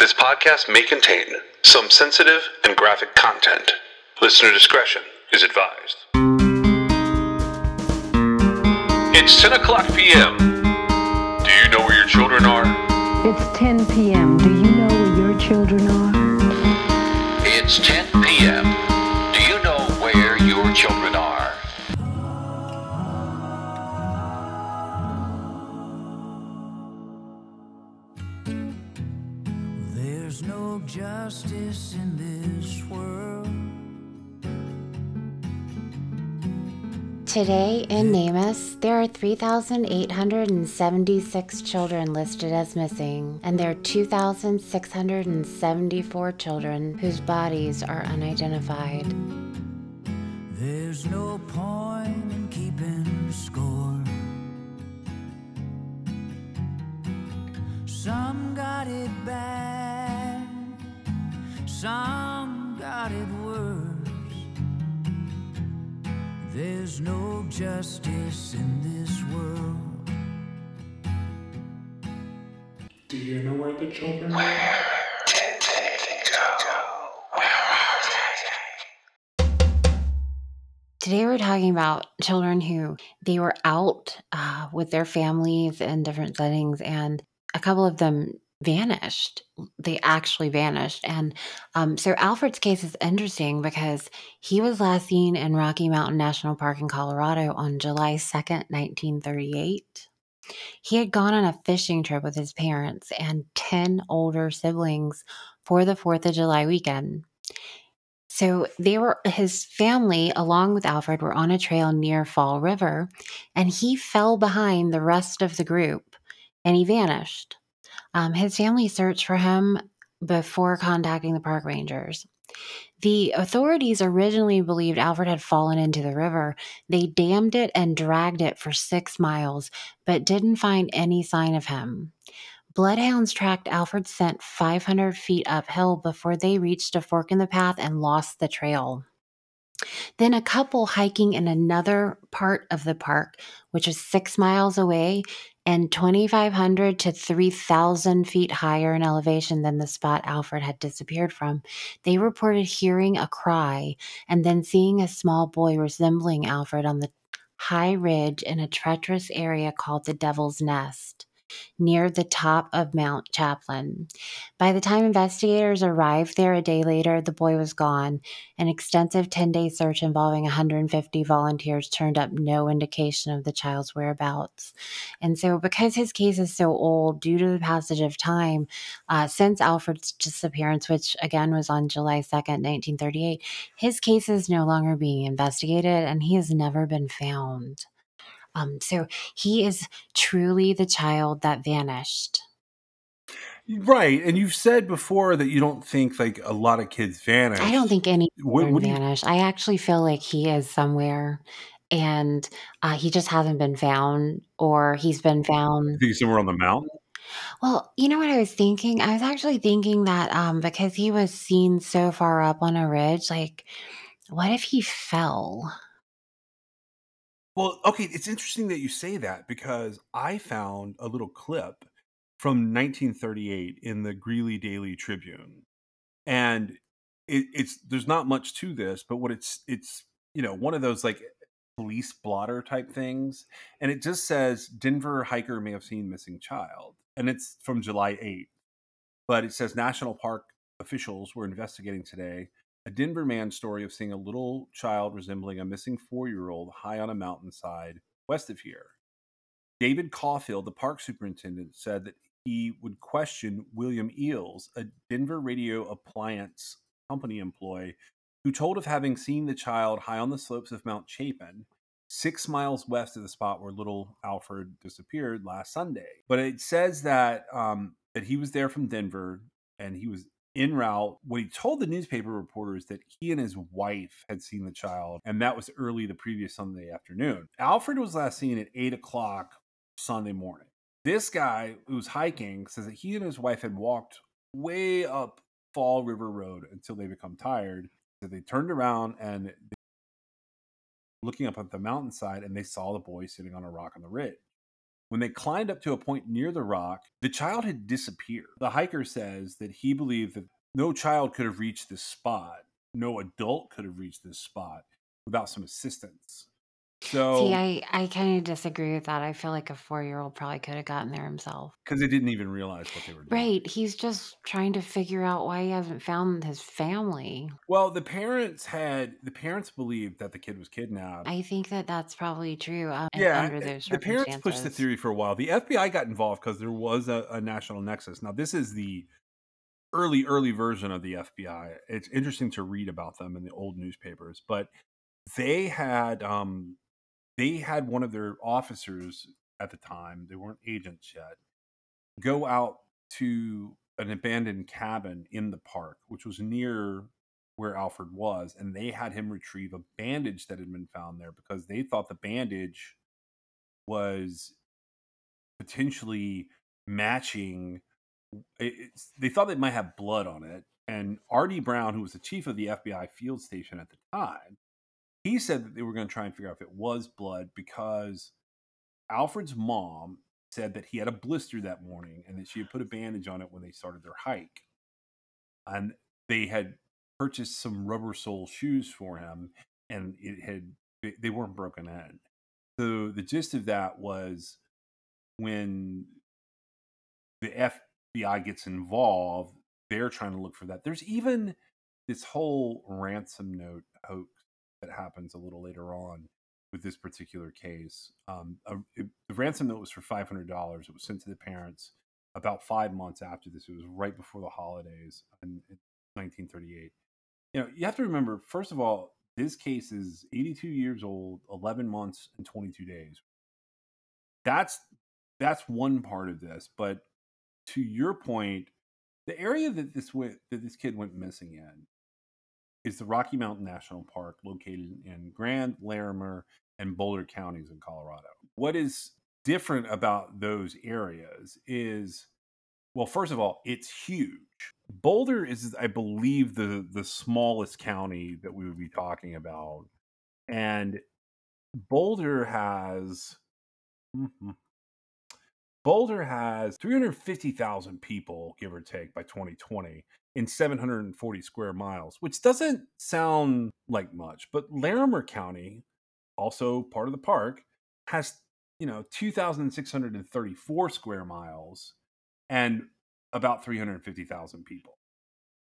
This podcast may contain some sensitive and graphic content. Listener discretion is advised. It's 10 o'clock p.m. Do you know where your children are? It's 10 p.m. Today in Namus, there are 3,876 children listed as missing, and there are 2,674 children whose bodies are unidentified. There's no point in keeping score. Some got it bad, some got it worse. There's no justice in this world. Do you know where the children are? Today we're talking about children who they were out uh, with their families in different settings, and a couple of them vanished. They actually vanished, and um, so Alfred's case is interesting because he was last seen in Rocky Mountain National Park in Colorado on July second, nineteen thirty-eight. He had gone on a fishing trip with his parents and ten older siblings for the Fourth of July weekend. So they were his family along with Alfred were on a trail near Fall River and he fell behind the rest of the group and he vanished. Um, his family searched for him before contacting the park rangers. The authorities originally believed Alfred had fallen into the river. They dammed it and dragged it for six miles, but didn't find any sign of him. Bloodhounds tracked Alfred's scent 500 feet uphill before they reached a fork in the path and lost the trail. Then a couple hiking in another part of the park, which is six miles away and 2,500 to 3,000 feet higher in elevation than the spot Alfred had disappeared from, they reported hearing a cry and then seeing a small boy resembling Alfred on the high ridge in a treacherous area called the Devil's Nest near the top of Mount Chapin. By the time investigators arrived there a day later, the boy was gone. An extensive 10 day search involving 150 volunteers turned up no indication of the child's whereabouts. And so, because his case is so old, due to the passage of time uh, since Alfred's disappearance, which again was on July 2nd, 1938, his case is no longer being investigated and he has never been found. Um, so he is truly the child that vanished. Right, and you've said before that you don't think like a lot of kids vanish. I don't think any What, children what do you? I actually feel like he is somewhere and uh, he just hasn't been found or he's been found. Think somewhere on the mountain? Well, you know what I was thinking? I was actually thinking that um, because he was seen so far up on a ridge, like, what if he fell? Well, okay, it's interesting that you say that because I found a little clip from 1938 in the Greeley Daily Tribune, and it, it's there's not much to this, but what it's it's you know one of those like police blotter type things, and it just says Denver hiker may have seen missing child, and it's from July 8th, but it says National Park officials were investigating today a Denver man story of seeing a little child resembling a missing four year old high on a mountainside west of here. David Canfield, the park superintendent, said that he would question William Eels, a Denver radio appliance company employee, who told of having seen the child high on the slopes of Mount Chapin, six miles west of the spot where little Alfred disappeared last Sunday. But it says that um, that he was there from Denver and he was en route. What he told the newspaper reporters that he and his wife had seen the child, and that was early the previous Sunday afternoon. Alfred was last seen at eight o'clock Sunday morning. This guy who's hiking says that he and his wife had walked way up Fall River Road until they become tired. So they turned around and looking up at the mountainside and they saw the boy sitting on a rock on the ridge. When they climbed up to a point near the rock, the child had disappeared. The hiker says that he believed that no child could have reached this spot, no adult could have reached this spot without some assistance. So, See, I I kind of disagree with that. I feel like a four-year-old probably could have gotten there himself. because they didn't even realize what they were doing. Right. He's just trying to figure out why he hasn't found his family. Well, the parents had the parents believed that the kid was kidnapped. I think that that's probably true um, yeah, under uh, those the parents pushed the circumstances. theory for a while. The FBI got involved because there was a, a national nexus. Now, this is the early, early version of the FBI. It's interesting to read about them in the old newspapers, but they had um, they had one of their officers at the time. They weren't agents yet. Go out to an abandoned cabin in the park, which was near where Alfred was, and they had him retrieve a bandage that had been found there because they thought the bandage was potentially matching. They thought it might have blood on it, and Artie Brown, who was the chief of the FBI field station at the time, he said that they were going to try and figure out if it was blood because Alfred's mom said that he had a blister that morning and that she had put a bandage on it when they started their hike. And they had purchased some rubber sole shoes for him and it had they- weren't broken in. So the gist of that was when the FBI gets involved, they're trying to look for that. There's even this whole ransom note hoax that happens a little later on with this particular case. Um, a, it- the ransom note was for five hundred dollars. It was sent to the parents about five months after this. It was right before the holidays in, in 1938. You know, you have to remember. First of all, this case is 82 years old, 11 months and 22 days. That's that's one part of this. But to your point, the area that this went that this kid went missing in is the Rocky Mountain National Park located in Grand, Larimer, and Boulder counties in Colorado. What is different about those areas is well, first of all, it's huge. Boulder is, I believe, the the smallest county that we would be talking about. And Boulder has mhm, Boulder has 350,000 people, give or take, by 2020 in 740 square miles, which doesn't sound like much. But Larimer County, also part of the park, has you know 2,634 square miles and about 350,000 people.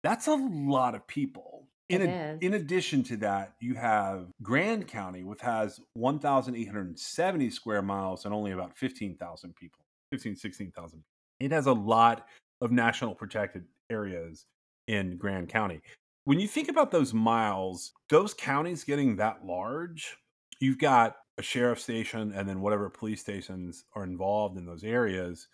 That's a lot of people. In, is. in addition to that, you have Grand County, which has 1,870 square miles and only about 15,000 people, 15, 16,000. It has a lot of national protected areas in Grand County. When you think about those miles, those counties getting that large, you've got a sheriff station and then whatever police stations are involved in those areas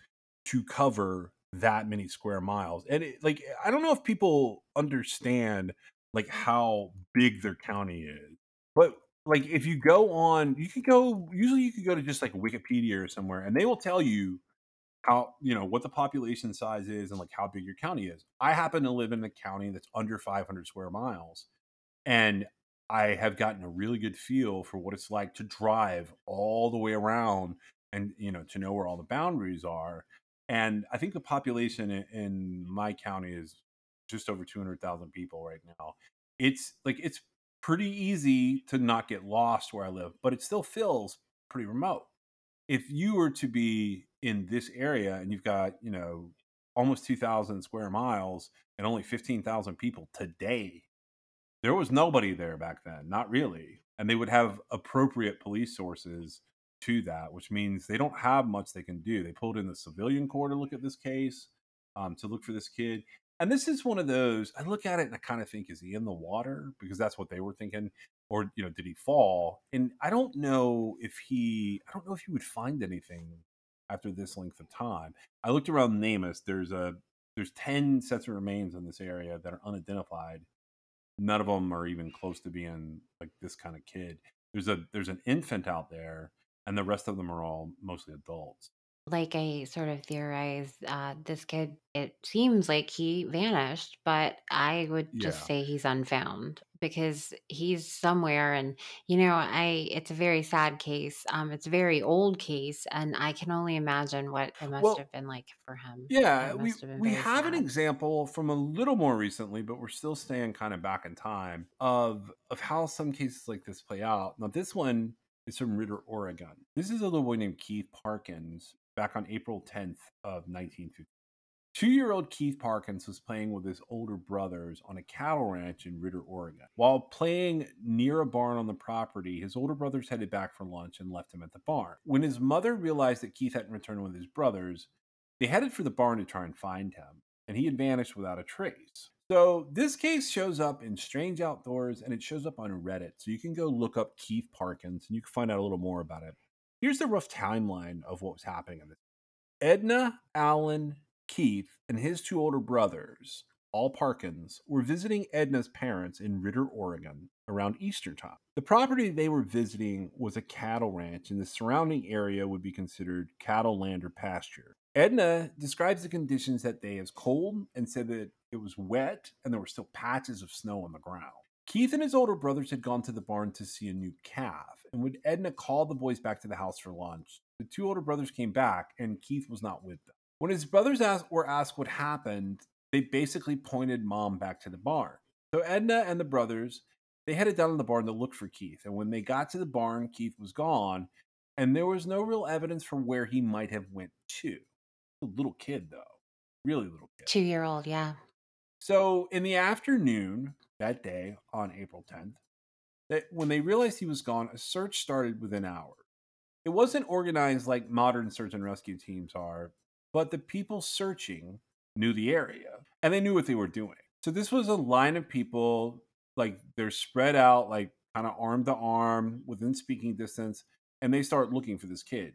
to cover that many square miles. And it, like I don't know if people understand like how big their county is. But like if you go on, you could go usually you could go to just like Wikipedia or somewhere and they will tell you how, you know, what the population size is and like how big your county is. I happen to live in a county that's under 500 square miles and I have gotten a really good feel for what it's like to drive all the way around and you know to know where all the boundaries are. And I think the population in, my county is just over 200,000 people right now. It's like it's pretty easy to not get lost where I live, but it still feels pretty remote. If you were to be in this area and you've got, you know, almost 2,000 square miles and only 15,000 people today, there was nobody there back then, not really. And they would have appropriate police sources to that, which means they don't have much they can do. They pulled in the civilian court to look at this case, um, to look for this kid. And this is one of those, I look at it and I kind of think, is he in the water? Because that's what they were thinking. Or, you know, did he fall? And I don't know if he, I don't know if you would find anything after this length of time. I looked around Namus. There's a, there's 10 sets of remains in this area that are unidentified none of them are even close to being like this kind of kid. There's a there's an infant out there, and the rest of them are all mostly adults. Like I sort of theorized, uh, this kid, it seems like he vanished, but I would just Yeah. say he's unfound because he's somewhere. And, you know, I, it's a very sad case. Um, it's a very old case, and I can only imagine what it must Well, have been like for him. yeah, It we must have been we very have an sad. example from a little more recently, but we're still staying kind of back in time of of how some cases like this play out. Now, this one is from Ritter, Oregon. This is a little boy named Keith Parkins back on April 10th of 1950. Two-year-old Keith Parkins was playing with his older brothers on a cattle ranch in Ritter, Oregon. While playing near a barn on the property, his older brothers headed back for lunch and left him at the barn. When his mother realized that Keith hadn't returned with his brothers, they headed for the barn to try and find him, and he had vanished without a trace. So this case shows up in Strange Outdoors and it shows up on Reddit. So you can go look up Keith Parkins and you can find out a little more about it. Here's the rough timeline of what was happening in this. Edna, Alan, Keith, and his two older brothers, all Parkins, were visiting Edna's parents in Ritter, Oregon around Easter time. The property they were visiting was a cattle ranch, and the surrounding area would be considered cattle land or pasture. Edna describes the conditions that day as cold and said that it was wet and there were still patches of snow on the ground. Keith and his older brothers had gone to the barn to see a new calf, and when Edna called the boys back to the house for lunch, the two older brothers came back and Keith was not with them. When his brothers asked, were asked what happened, they basically pointed mom back to the barn. So Edna and the brothers, they headed down to the barn to look for Keith, and when they got to the barn, Keith was gone, and there was no real evidence for where he might have went to. A little kid though, really little kid. Two year old, yeah. So in the afternoon that day on April 10th, that when they realized he was gone, a search started within hours. It wasn't organized like modern search and rescue teams are, but the people searching knew the area and they knew what they were doing. So this was a line of people, like they're spread out, like kind of arm to arm within speaking distance, and they start looking for this kid.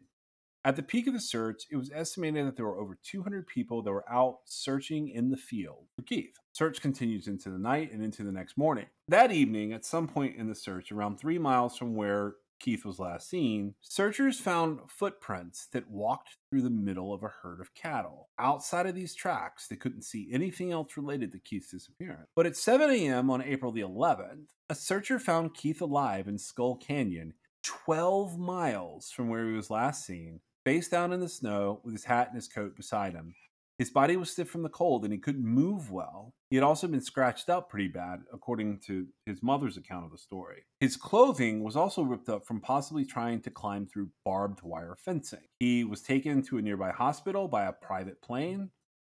At the peak of the search, it was estimated that there were over 200 people that were out searching in the field for Keith. Search continues into the night and into the next morning. That evening, at some point in the search, around three miles from where Keith was last seen, searchers found footprints that walked through the middle of a herd of cattle. Outside of these tracks, they couldn't see anything else related to Keith's disappearance. But at 7 a.m. on April the 11th, a searcher found Keith alive in Skull Canyon, 12 miles from where he was last seen, face down in the snow with his hat and his coat beside him. His body was stiff from the cold and he couldn't move well. He had also been scratched up pretty bad, according to his mother's account of the story. His clothing was also ripped up from possibly trying to climb through barbed wire fencing. He was taken to a nearby hospital by a private plane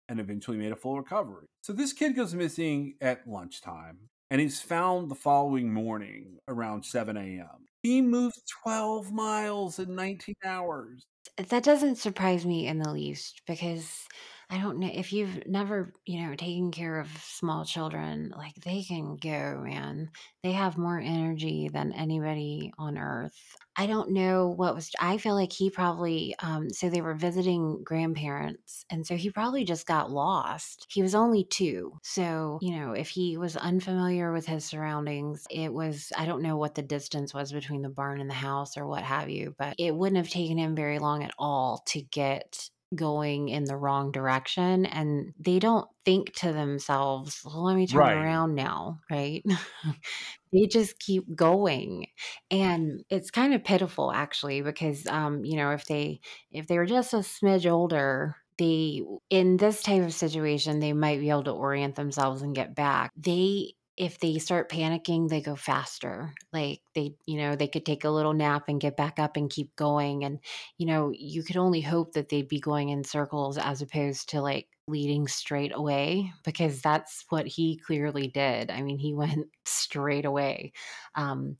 and eventually made a full recovery. So this kid goes missing at lunchtime and he's found the following morning around 7 a.m. He moved 12 miles in 19 hours. That doesn't surprise me in the least because I don't know if you've never, you know, taken care of small children, like they can go, man. They have more energy than anybody on earth. I don't know what was, I feel like he probably, um, so they were visiting grandparents. And so he probably just got lost. He was only two. So, you know, if he was unfamiliar with his surroundings, it was, I don't know what the distance was between the barn and the house or what have you, but it wouldn't have taken him very long at all to get going in the wrong direction and they don't think to themselves well, let me turn Right. around now right they just keep going and it's kind of pitiful actually because um you know if they if they were just a smidge older they in this type of situation they might be able to orient themselves and get back they if they start panicking they go faster like they you know they could take a little nap and get back up and keep going and you know you could only hope that they'd be going in circles as opposed to like leading straight away because that's what he clearly did i mean he went straight away um,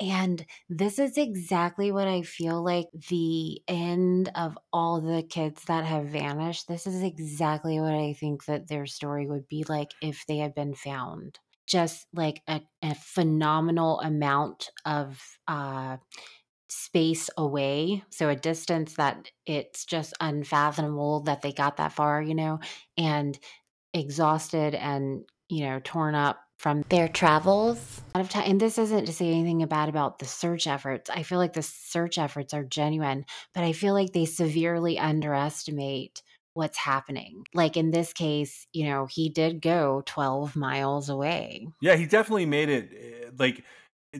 and this is exactly what I feel like the end of all the kids that have vanished. This is exactly what I think that their story would be like if they had been found. Just like a, a phenomenal amount of uh, space away. So a distance that it's just unfathomable that they got that far, you know, and exhausted and, you know, torn up from their travels. Lot of time, and this isn't to say anything bad about the search efforts. I feel like the search efforts are genuine, but I feel like they severely underestimate what's happening. Like in this case, you know, he did go 12 miles away. Yeah, he definitely made it eh, like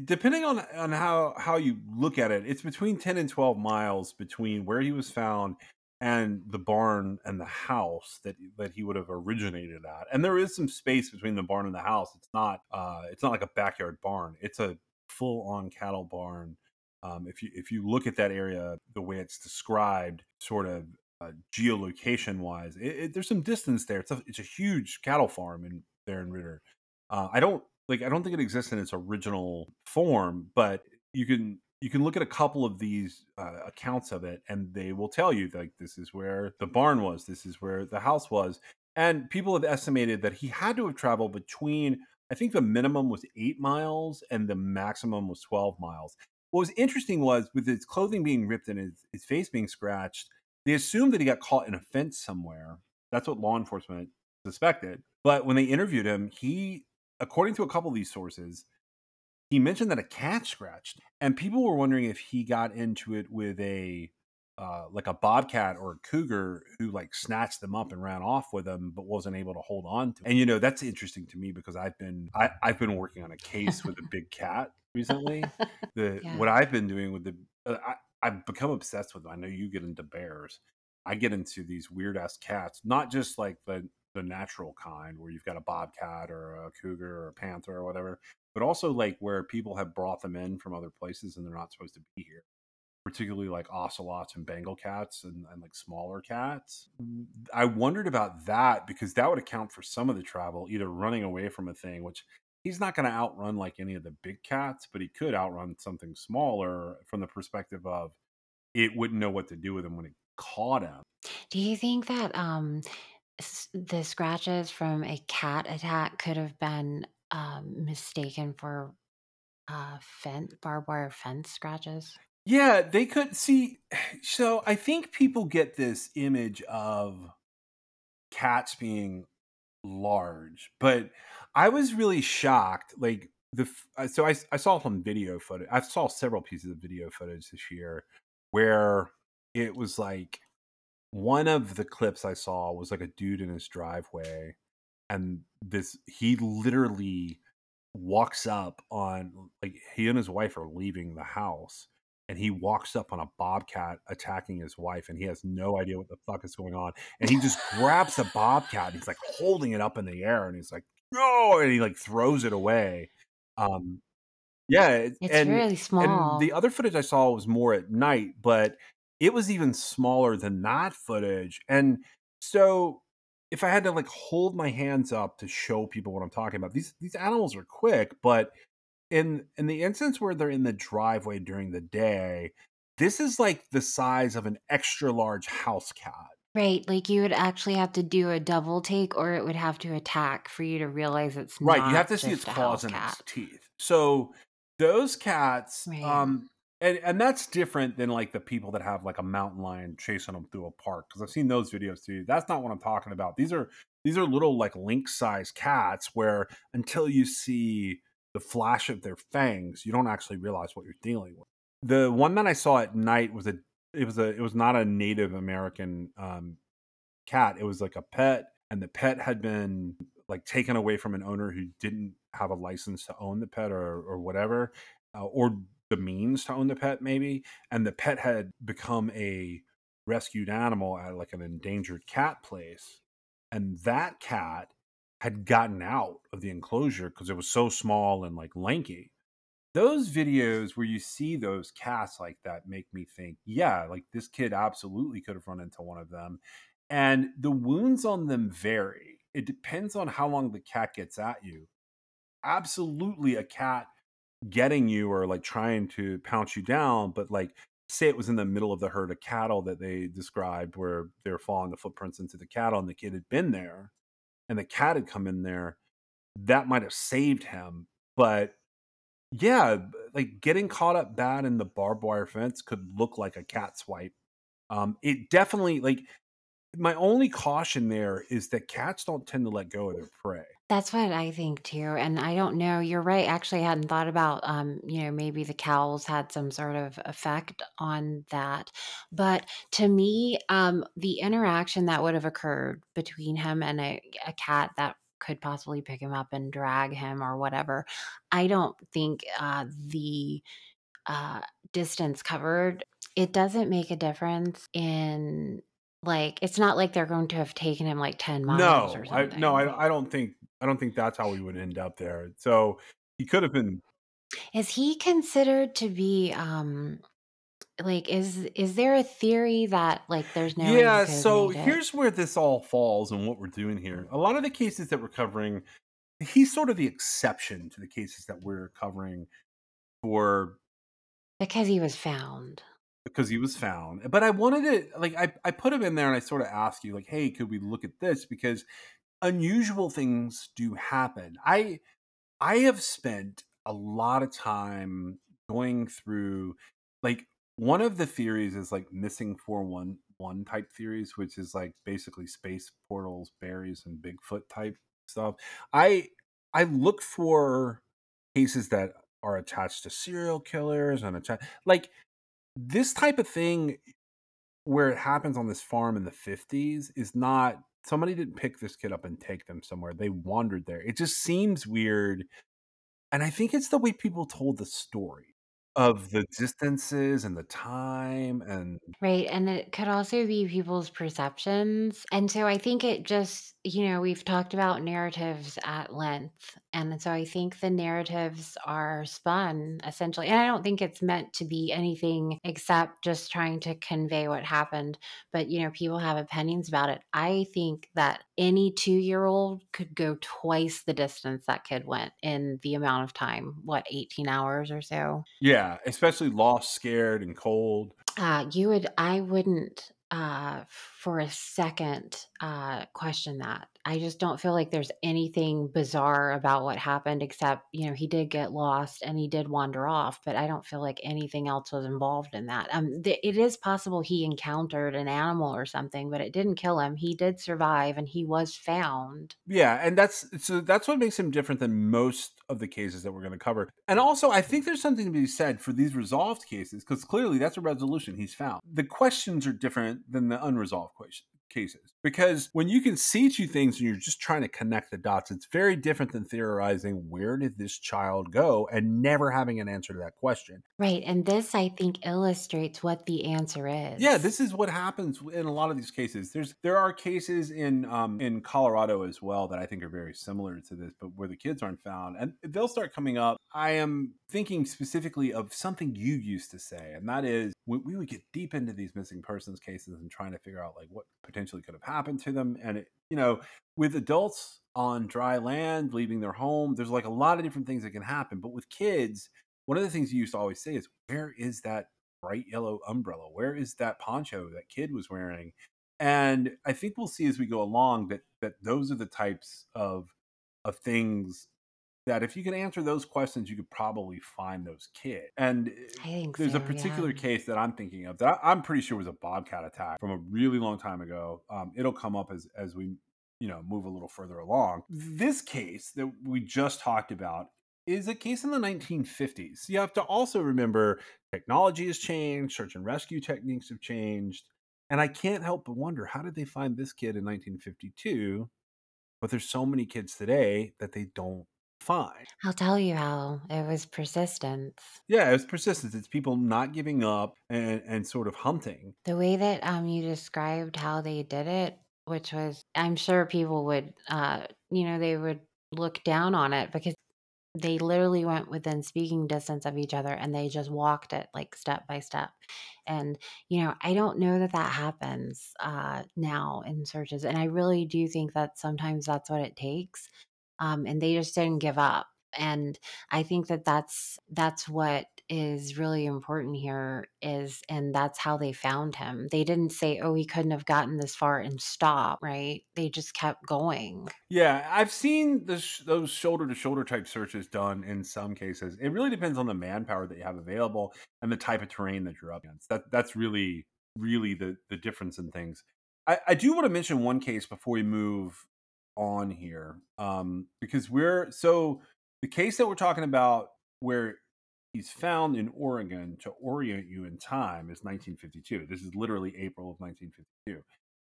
depending on on how how you look at it, it's between 10 and 12 miles between where he was found and the barn and the house that that he would have originated at. And there is some space between the barn and the house. It's not uh it's not like a backyard barn. It's a full on cattle barn. Um, if you if you look at that area the way it's described, sort of uh, geolocation wise, it, it, there's some distance there. It's a it's a huge cattle farm in there in Ritter. Uh, I don't like I don't think it exists in its original form, but you can you can look at a couple of these uh, accounts of it and they will tell you like this is where the barn was this is where the house was and people have estimated that he had to have traveled between i think the minimum was eight miles and the maximum was 12 miles what was interesting was with his clothing being ripped and his, his face being scratched they assumed that he got caught in a fence somewhere that's what law enforcement suspected but when they interviewed him he according to a couple of these sources he mentioned that a cat scratched and people were wondering if he got into it with a uh, like a bobcat or a cougar who like snatched them up and ran off with them but wasn't able to hold on to them. and you know that's interesting to me because i've been I, i've been working on a case with a big cat recently the Yeah. what i've been doing with the uh, I, i've become obsessed with them. i know you get into bears i get into these weird ass cats not just like the the natural kind where you've got a bobcat or a cougar or a panther or whatever but also like where people have brought them in from other places and they're not supposed to be here particularly like ocelots and bengal cats and, and like smaller cats i wondered about that because that would account for some of the travel either running away from a thing which he's not going to outrun like any of the big cats but he could outrun something smaller from the perspective of it wouldn't know what to do with him when it caught him Do you think that um, the scratches from a cat attack could have been um, mistaken for uh, fence, barbed wire fence scratches? Yeah, they could see. So I think people get this image of cats being large, but I was really shocked. Like the uh, so I I saw some video footage. I saw several pieces of video footage this year where it was like one of the clips I saw was like a dude in his driveway, and this he literally walks up on like he and his wife are leaving the house and he walks up on a bobcat attacking his wife and he has no idea what the fuck is going on and he just grabs the bobcat and he's like holding it up in the air and he's like no and he like throws it away um yeah It's and really small. and the other footage I saw was more at night, but it was even smaller than that footage. And so if I had to like hold my hands up to show people what I'm talking about, these these animals are quick, but in in the instance where they're in the driveway during the day, this is like the size of an extra large house cat. Right, like you would actually have to do a double take, or it would have to attack for you to realize it's Right, you have to see its claws and its teeth. So those cats, Right. um, and and that's different than like the people that have like a mountain lion chasing them through a park because I've seen those videos too. That's not what I'm talking about. These are these are little like lynx sized cats where until you see the flash of their fangs, you don't actually realize what you're dealing with. The one that I saw at night was a it was a it was not a Native American um, cat. It was like a pet, and the pet had been like taken away from an owner who didn't have a license to own the pet or or whatever, uh, or the means to own the pet maybe. And the pet had become a rescued animal at like an endangered cat place, and that cat had gotten out of the enclosure because it was so small and like lanky those videos where you see those cats like that make me think, yeah, like this kid absolutely could have run into one of them. And the wounds on them vary. It depends on how long the cat gets at you. Absolutely, a cat getting you or like trying to pounce you down, but like say it was in the middle of the herd of cattle that they described where they were following the footprints into the cattle and the kid had been there and the cat had come in there, that might have saved him. But yeah, like getting caught up bad in the barbed wire fence could look like a cat swipe. Um, it definitely like my only caution there is that cats don't tend to let go of their prey. That's what I think too. And I don't know. You're right. Actually, I hadn't thought about, um, you know, maybe the cows had some sort of effect on that. But to me, um, the interaction that would have occurred between him and a, a cat that could possibly pick him up and drag him or whatever, I don't think uh, the uh, distance covered, it doesn't make a difference in like it's not like they're going to have taken him like 10 miles or No, I something. no, I I don't think I don't think that's how we would end up there. So he could have been Is he considered to be um like is is there a theory that like there's no Yeah, so here's where this all falls and what we're doing here. A lot of the cases that we're covering, he's sort of the exception to the cases that we're covering for Because he was found. because he was found. But I wanted to like I, I put him in there and I sort of asked you like, hey, could we look at this? Because unusual things do happen. I I have spent a lot of time going through like one of the theories is like missing 411 type theories, which is like basically space portals, berries, and Bigfoot type stuff. I I look for cases that are attached to serial killers and attached like this type of thing where it happens on this farm in the 50s is not somebody didn't pick this kid up and take them somewhere they wandered there. It just seems weird and i think it's the way people told the story of the distances and the time and Right. And it could also be people's perceptions. And so I think it just, you know, we've talked about narratives at length. And so I think the narratives are spun essentially. And I don't think it's meant to be anything except just trying to convey what happened. But, you know, people have opinions about it. I think that any two year old could go twice the distance that kid went in the amount of time, what, 18 hours or so? yeah especially lost scared and cold. Uh, you would, I wouldn't, uh, for a second, uh, question that. I just don't feel like there's anything bizarre about what happened, except, you know, he did get lost and he did wander off, but I don't feel like anything else was involved in that. Um, th- it is possible he encountered an animal or something, but it didn't kill him. He did survive and he was found. Yeah, and that's so that's what makes him different than most of the cases that we're going to cover. And also, I think there's something to be said for these resolved cases because clearly that's a resolution he's found. The questions are different than the unresolved cases because when you can see two things and you're just trying to connect the dots, it's very different than theorizing where did this child go and never having an answer to that question. Right. And this, I think, illustrates what the answer is. Yeah, this is what happens in a lot of these cases. There's there are cases in um, in Colorado as well that I think are very similar to this, but where the kids aren't found, and they'll start coming up. I am thinking specifically of something you used to say, and that is we, we would get deep into these missing persons cases and trying to figure out like what potentially could have happened to them, and it, you know, with adults on dry land leaving their home, there's like a lot of different things that can happen, but with kids. One of the things you used to always say is, "Where is that bright yellow umbrella? Where is that poncho that kid was wearing? And I think we'll see as we go along that that those are the types of of things that if you can answer those questions, you could probably find those kids. And there's so, a particular yeah. case that I'm thinking of that I, I'm pretty sure was a bobcat attack from a really long time ago. Um, it'll come up as as we you know move a little further along. This case that we just talked about is a case in the 1950s. You have to also remember technology has changed, search and rescue techniques have changed. And I can't help but wonder how did they find this kid in 1952? But there's so many kids today that they don't find. I'll tell you how it was persistence. Yeah, it was persistence. It's people not giving up and, and sort of hunting. The way that um you described how they did it, which was I'm sure people would uh you know, they would look down on it because they literally went within speaking distance of each other and they just walked it like step by step. And you know, I don't know that that happens uh now in searches and I really do think that sometimes that's what it takes. Um and they just didn't give up. And I think that that's that's what is really important here is and that's how they found him. They didn't say, "Oh, he couldn't have gotten this far and stop," right? They just kept going. Yeah, I've seen this, those shoulder to shoulder type searches done in some cases. It really depends on the manpower that you have available and the type of terrain that you're up against. That that's really really the the difference in things. I, I do want to mention one case before we move on here, um, because we're so the case that we're talking about where he's found in Oregon to orient you in time is 1952. This is literally April of 1952.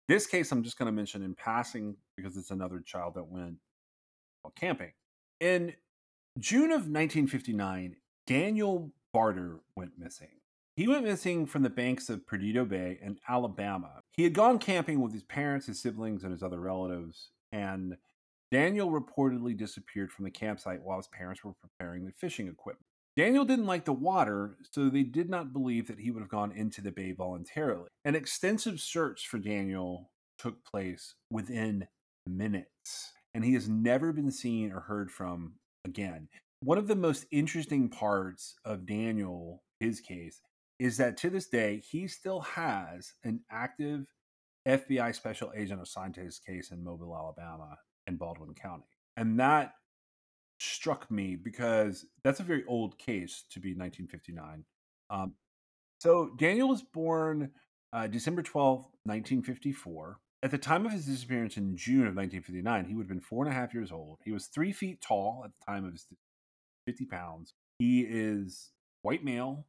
This case I'm just going to mention in passing because it's another child that went camping. In June of 1959, Daniel Barter went missing. He went missing from the banks of Perdido Bay in Alabama. He had gone camping with his parents, his siblings, and his other relatives, and Daniel reportedly disappeared from the campsite while his parents were preparing the fishing equipment. Daniel didn't like the water, so they did not believe that he would have gone into the bay voluntarily. An extensive search for Daniel took place within minutes, and he has never been seen or heard from again. One of the most interesting parts of Daniel, his case, is that to this day, he still has an active FBI special agent assigned to his case in Mobile, Alabama, and Baldwin County. And that struck me because that's a very old case to be 1959. Um, so Daniel was born uh, December 12, 1954. At the time of his disappearance in June of 1959, he would have been four and a half years old. He was three feet tall at the time of his 50 pounds. He is white male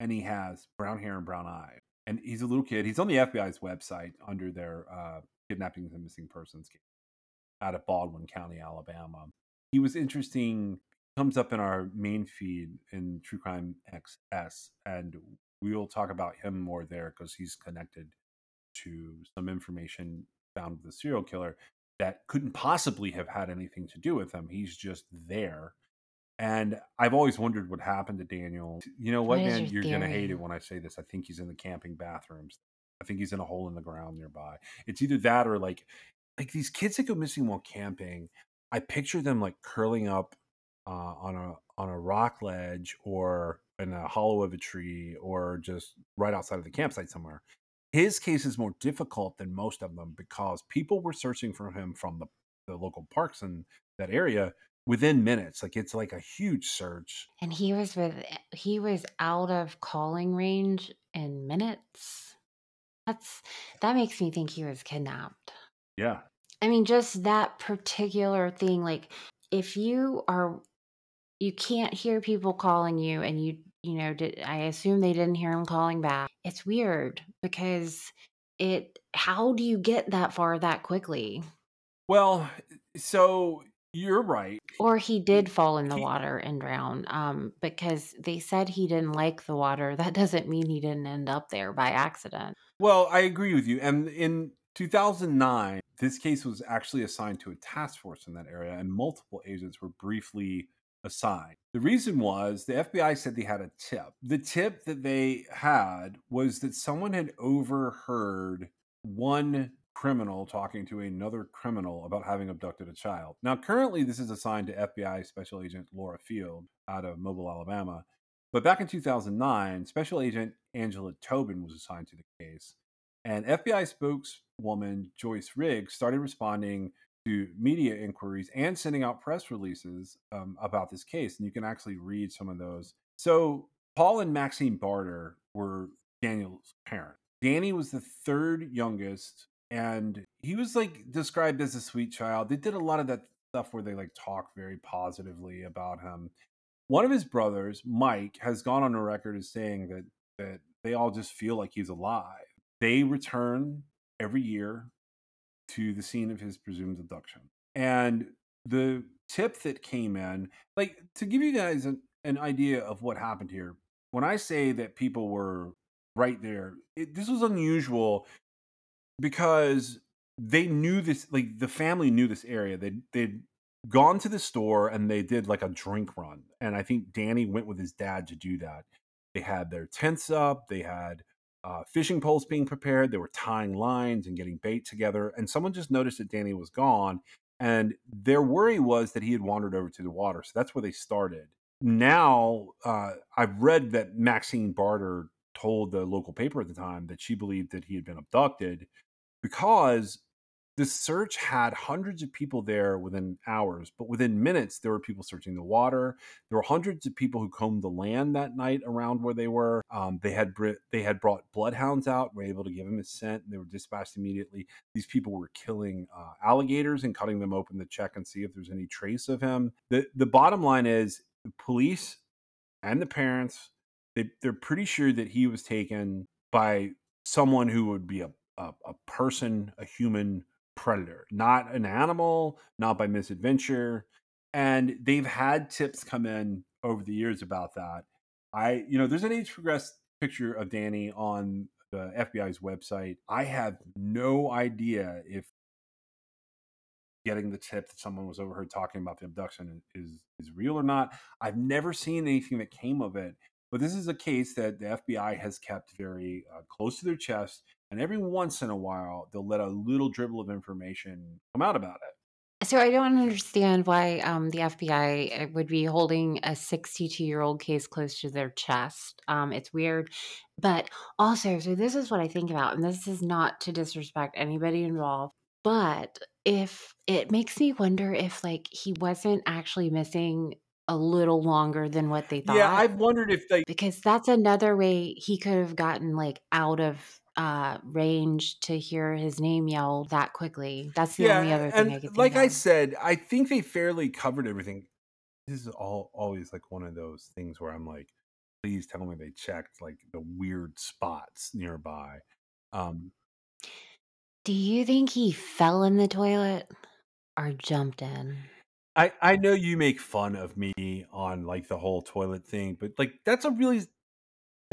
and he has brown hair and brown eyes. And he's a little kid. He's on the FBI's website under their uh, kidnapping and missing persons case out of Baldwin County, Alabama he was interesting. Comes up in our main feed in True Crime XS, and we'll talk about him more there because he's connected to some information found with the serial killer that couldn't possibly have had anything to do with him. He's just there. And I've always wondered what happened to Daniel. You know what, What man? your You're going to hate it when I say this. I think he's in the camping bathrooms. I think he's in a hole in the ground nearby. It's either that or like like these kids that go missing while camping. I picture them like curling up uh, on a on a rock ledge or in a hollow of a tree or just right outside of the campsite somewhere. His case is more difficult than most of them because people were searching for him from the, the local parks in that area within minutes. Like it's like a huge search. And he was with he was out of calling range in minutes. That's that makes me think he was kidnapped. Yeah. I mean, just that particular thing. Like, if you are, you can't hear people calling you, and you, you know, did I assume they didn't hear him calling back? It's weird because it. How do you get that far that quickly? Well, so you're right. Or he did fall in the He- water and drown. Um, because they said he didn't like the water. That doesn't mean he didn't end up there by accident. Well, I agree with you. And in 2009, this case was actually assigned to a task force in that area, and multiple agents were briefly assigned. The reason was the FBI said they had a tip. The tip that they had was that someone had overheard one criminal talking to another criminal about having abducted a child. Now, currently, this is assigned to FBI Special Agent Laura Field out of Mobile, Alabama. But back in 2009, Special Agent Angela Tobin was assigned to the case. And FBI spokeswoman Joyce Riggs started responding to media inquiries and sending out press releases um, about this case. And you can actually read some of those. So, Paul and Maxine Barter were Daniel's parents. Danny was the third youngest, and he was like described as a sweet child. They did a lot of that stuff where they like talk very positively about him. One of his brothers, Mike, has gone on a record as saying that that they all just feel like he's alive. They return every year to the scene of his presumed abduction. And the tip that came in, like to give you guys an, an idea of what happened here, when I say that people were right there, it, this was unusual because they knew this, like the family knew this area. They, they'd gone to the store and they did like a drink run. And I think Danny went with his dad to do that. They had their tents up, they had uh, fishing poles being prepared. They were tying lines and getting bait together. And someone just noticed that Danny was gone. And their worry was that he had wandered over to the water. So that's where they started. Now, uh, I've read that Maxine Barter told the local paper at the time that she believed that he had been abducted because the search had hundreds of people there within hours, but within minutes, there were people searching the water. There were hundreds of people who combed the land that night around where they were. Um, they had they had brought bloodhounds out, were able to give them a scent, they were dispatched immediately. These people were killing uh, alligators and cutting them open to check and see if there's any trace of him. the The bottom line is the police and the parents they, they're pretty sure that he was taken by someone who would be a, a, a person, a human predator, not an animal, not by misadventure. And they've had tips come in over the years about that. I, you know, there's an age progressed picture of Danny on the FBI's website. I have no idea if getting the tip that someone was overheard talking about the abduction is is real or not. I've never seen anything that came of it, but this is a case that the FBI has kept very uh, close to their chest and every once in a while they'll let a little dribble of information come out about it. So I don't understand why um, the FBI uh, would be holding a 62 year old case close to their chest. Um, it's weird, but also, so this is what I think about, and this is not to disrespect anybody involved, but if it makes me wonder if like he wasn't actually missing a little longer than what they thought. Yeah, I've wondered if they because that's another way he could have gotten like out of uh range to hear his name yelled that quickly. That's the yeah, only other thing I could think like I said, I think they fairly covered everything. This is all always like one of those things where I'm like, please tell me they checked like the weird spots nearby. Um, Do you think he fell in the toilet or jumped in? I I know you make fun of me on like the whole toilet thing, but like that's a really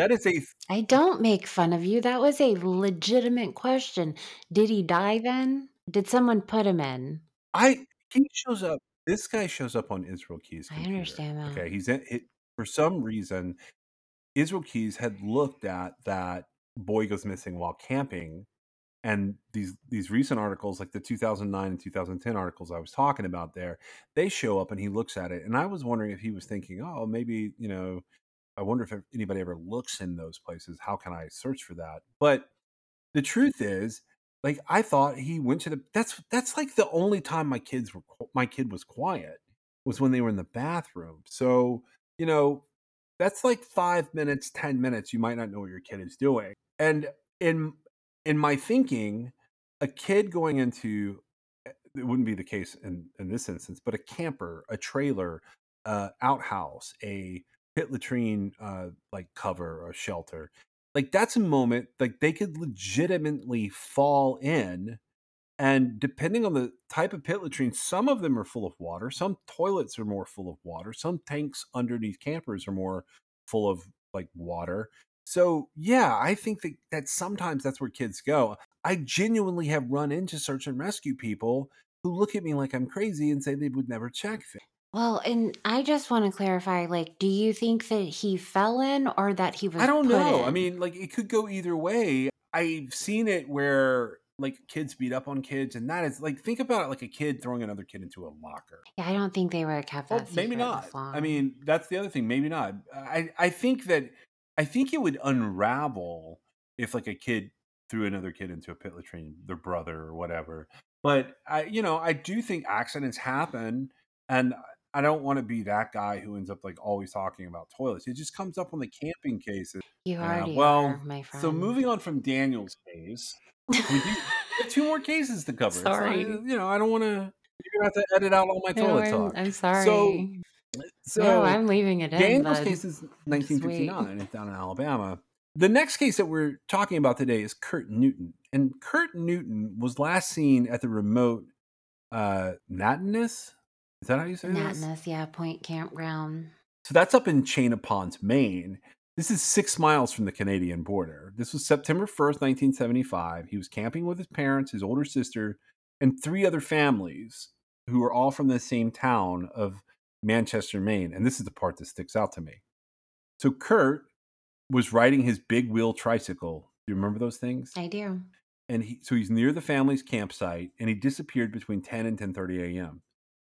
that is a I don't make fun of you. That was a legitimate question. Did he die then? Did someone put him in? I he shows up. This guy shows up on Israel Keys' I computer. understand that. Okay, he's in it for some reason. Israel Keys had looked at that boy goes missing while camping, and these these recent articles, like the 2009 and 2010 articles I was talking about there, they show up and he looks at it, and I was wondering if he was thinking, oh, maybe you know, I wonder if anybody ever looks in those places. How can I search for that? But the truth is like i thought he went to the that's that's like the only time my kids were my kid was quiet was when they were in the bathroom so you know that's like five minutes ten minutes you might not know what your kid is doing and in in my thinking a kid going into eh, it wouldn't be the case in in this instance but a camper a trailer uh outhouse a pit latrine uh like cover or shelter like that's a moment like they could legitimately fall in and depending on the type of pit latrine some of them are full of water some toilets are more full of water some tanks underneath campers are more full of like water. So yeah i think that, that sometimes that's where kids go. I genuinely have run into search and rescue people who look at me like i'm crazy and say they would never check things Well, and I just want to clarify like, do you think that he fell in or that he was I don't know. I mean, like it could go either way. I've seen it where like kids beat up on kids, and that is like think about it like a kid throwing another kid into a locker. Yeah, I don't think they were kept Well, that maybe not. I mean, that's the other thing. Maybe not. I I think that I think it would unravel if like a kid threw another kid into a pit latrine, their brother or whatever. But I, you know, I do think accidents happen, and I don't want to be that guy who ends up like always talking about toilets. It just comes up on the camping cases. you Yeah, already well, are, my friend. So moving on from Daniel's case, we do we have two more cases to cover. Sorry. you know, I don't want to. You're gonna have to edit out all my No, toilet I'm, talk. I'm sorry. So, so no, I'm leaving it in. Daniel's case is 1959. It's down in Alabama. The next case that we're talking about today is Kurt Newton, and Kurt Newton was last seen at the remote uh, Natanis. Is that how you say? Natness, yeah, Point Campground. So that's up in Chain of Ponds, Maine. This is six miles from the Canadian border. This was September 1st, 1975. He was camping with his parents, his older sister, and three other families who were all from the same town of Manchester, Maine. And this is the part that sticks out to me. So Kurt was riding his big wheel tricycle. Do you remember those things? I do. and he so he's near the family's campsite and he disappeared between 10 and 10:30 a.m.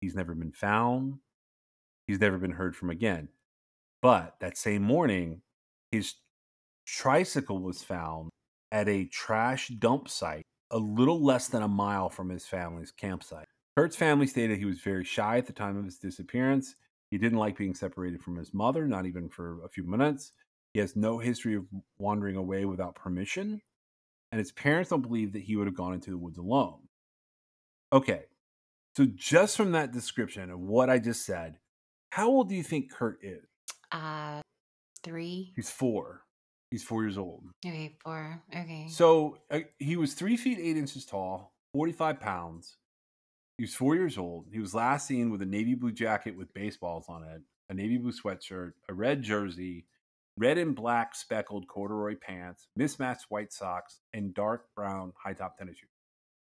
He's never been found. He's never been heard from again. But that same morning, his tricycle was found at a trash dump site a little less than a mile from his family's campsite. Kurt's family stated he was very shy at the time of his disappearance. He didn't like being separated from his mother, not even for a few minutes. He has no history of wandering away without permission, and his parents don't believe that he would have gone into the woods alone. Okay, so just from that description of what I just said, how old do you think Kurt is? Uh, three. He's four. He's four years old. Okay, four. Okay. So uh, he was three feet eight inches tall, 45 pounds. He was four years old. He was last seen with a navy blue jacket with baseballs on it, a navy blue sweatshirt, a red jersey, red and black speckled corduroy pants, mismatched white socks, and dark brown high top tennis shoes.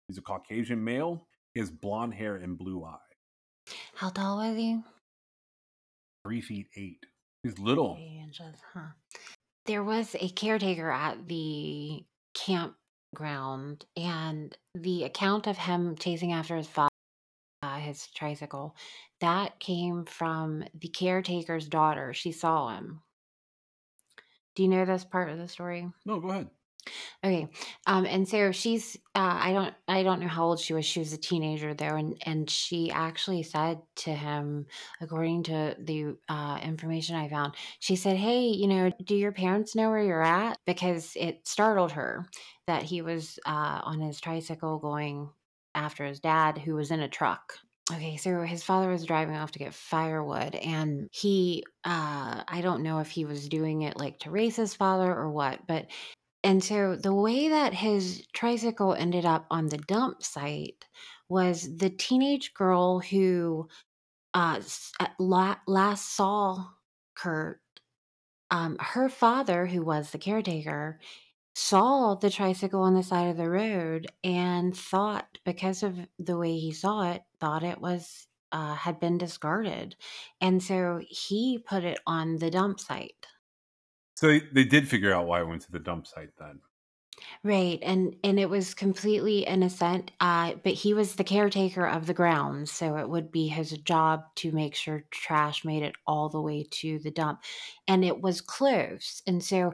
He's a Caucasian male. Has blonde hair and blue eyes. How tall was he? Three feet eight. He's little. Three inches, huh? There was a caretaker at the campground, and the account of him chasing after his father, uh, his tricycle, that came from the caretaker's daughter. She saw him. Do you know this part of the story? No, go ahead. Okay. Um, and so she's uh, I don't I don't know how old she was. She was a teenager there and and she actually said to him, according to the uh, information I found, she said, Hey, you know, do your parents know where you're at? Because it startled her that he was uh, on his tricycle going after his dad who was in a truck. Okay, so his father was driving off to get firewood and he uh I don't know if he was doing it like to race his father or what, but and so the way that his tricycle ended up on the dump site was the teenage girl who uh, uh, la- last saw Kurt. Um, her father, who was the caretaker, saw the tricycle on the side of the road and thought, because of the way he saw it, thought it was uh, had been discarded, and so he put it on the dump site. So they, they did figure out why I went to the dump site then. Right, and and it was completely innocent. Uh, but he was the caretaker of the grounds, so it would be his job to make sure trash made it all the way to the dump, and it was close. And so,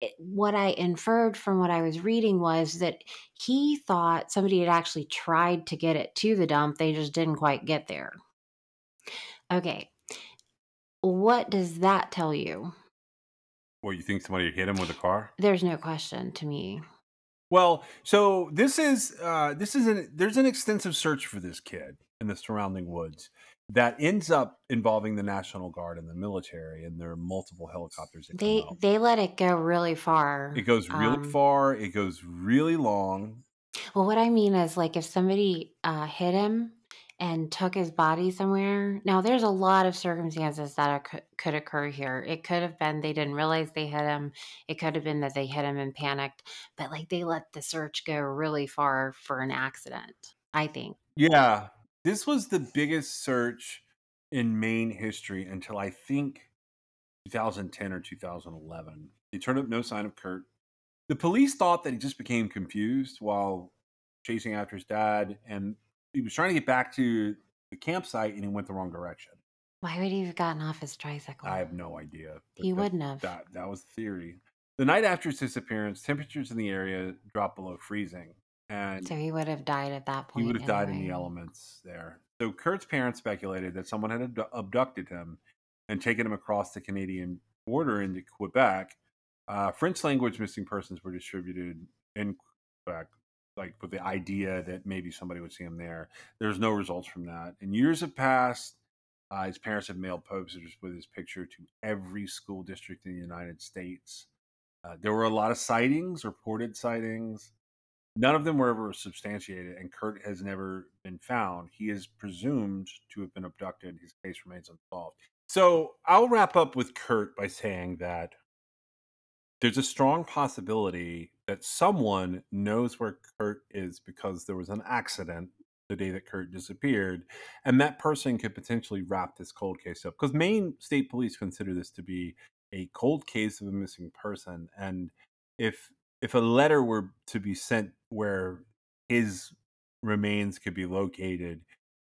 it, what I inferred from what I was reading was that he thought somebody had actually tried to get it to the dump; they just didn't quite get there. Okay, what does that tell you? What you think somebody hit him with a car? There's no question to me. Well, so this is uh, this is an there's an extensive search for this kid in the surrounding woods that ends up involving the National Guard and the military, and there are multiple helicopters. They they let it go really far. It goes really Um, far. It goes really long. Well, what I mean is, like, if somebody uh, hit him and took his body somewhere. Now, there's a lot of circumstances that are, could, occur here. It could have been they didn't realize they hit him. It could have been that they hit him and panicked. But like, they let the search go really far for an accident. I think. Yeah, this was the biggest search in Maine history until I think 2010 or 2011. They turned up no sign of Kurt. The police thought that he just became confused while chasing after his dad, and he was trying to get back to the campsite, and he went the wrong direction. Why would he have gotten off his tricycle? I have no idea. He that- wouldn't have. That that was the theory. The night after his disappearance, temperatures in the area dropped below freezing, and so he would have died at that point. he would have died in the elements there. So Kurt's parents speculated that someone had abdu- abducted him and taken him across the Canadian border into Quebec. Uh, French language missing persons were distributed in Quebec, like with the idea that maybe somebody would see him there. There's no results from that. And years have passed. Uh, his parents have mailed posters with his picture to every school district in the United States. Uh, there were a lot of sightings, reported sightings. None of them were ever substantiated, and Kurt has never been found. He is presumed to have been abducted. His case remains unsolved. So I'll wrap up with Kurt by saying that there's a strong possibility that someone knows where Kurt is because there was an accident the day that Kurt disappeared, and that person could potentially wrap this cold case up. Because Maine State Police consider this to be a cold case of a missing person, and if if a letter were to be sent where his remains could be located,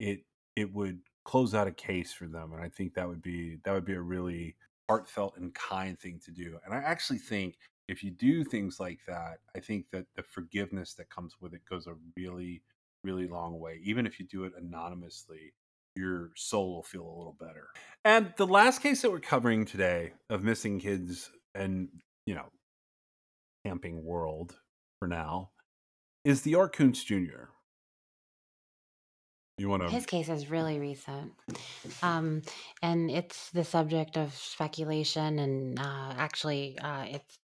it it would close out a case for them, and I think that would be that would be a really heartfelt and kind thing to do. And I actually think if you do things like that, I think that the forgiveness that comes with it goes a really, really long way. Even if you do it anonymously, your soul will feel a little better. And the last case that we're covering today of missing kids and, you know, camping world for now is the Kunz Jr. You want to? His case is really recent. Um, and it's the subject of speculation, and uh, actually, uh, it's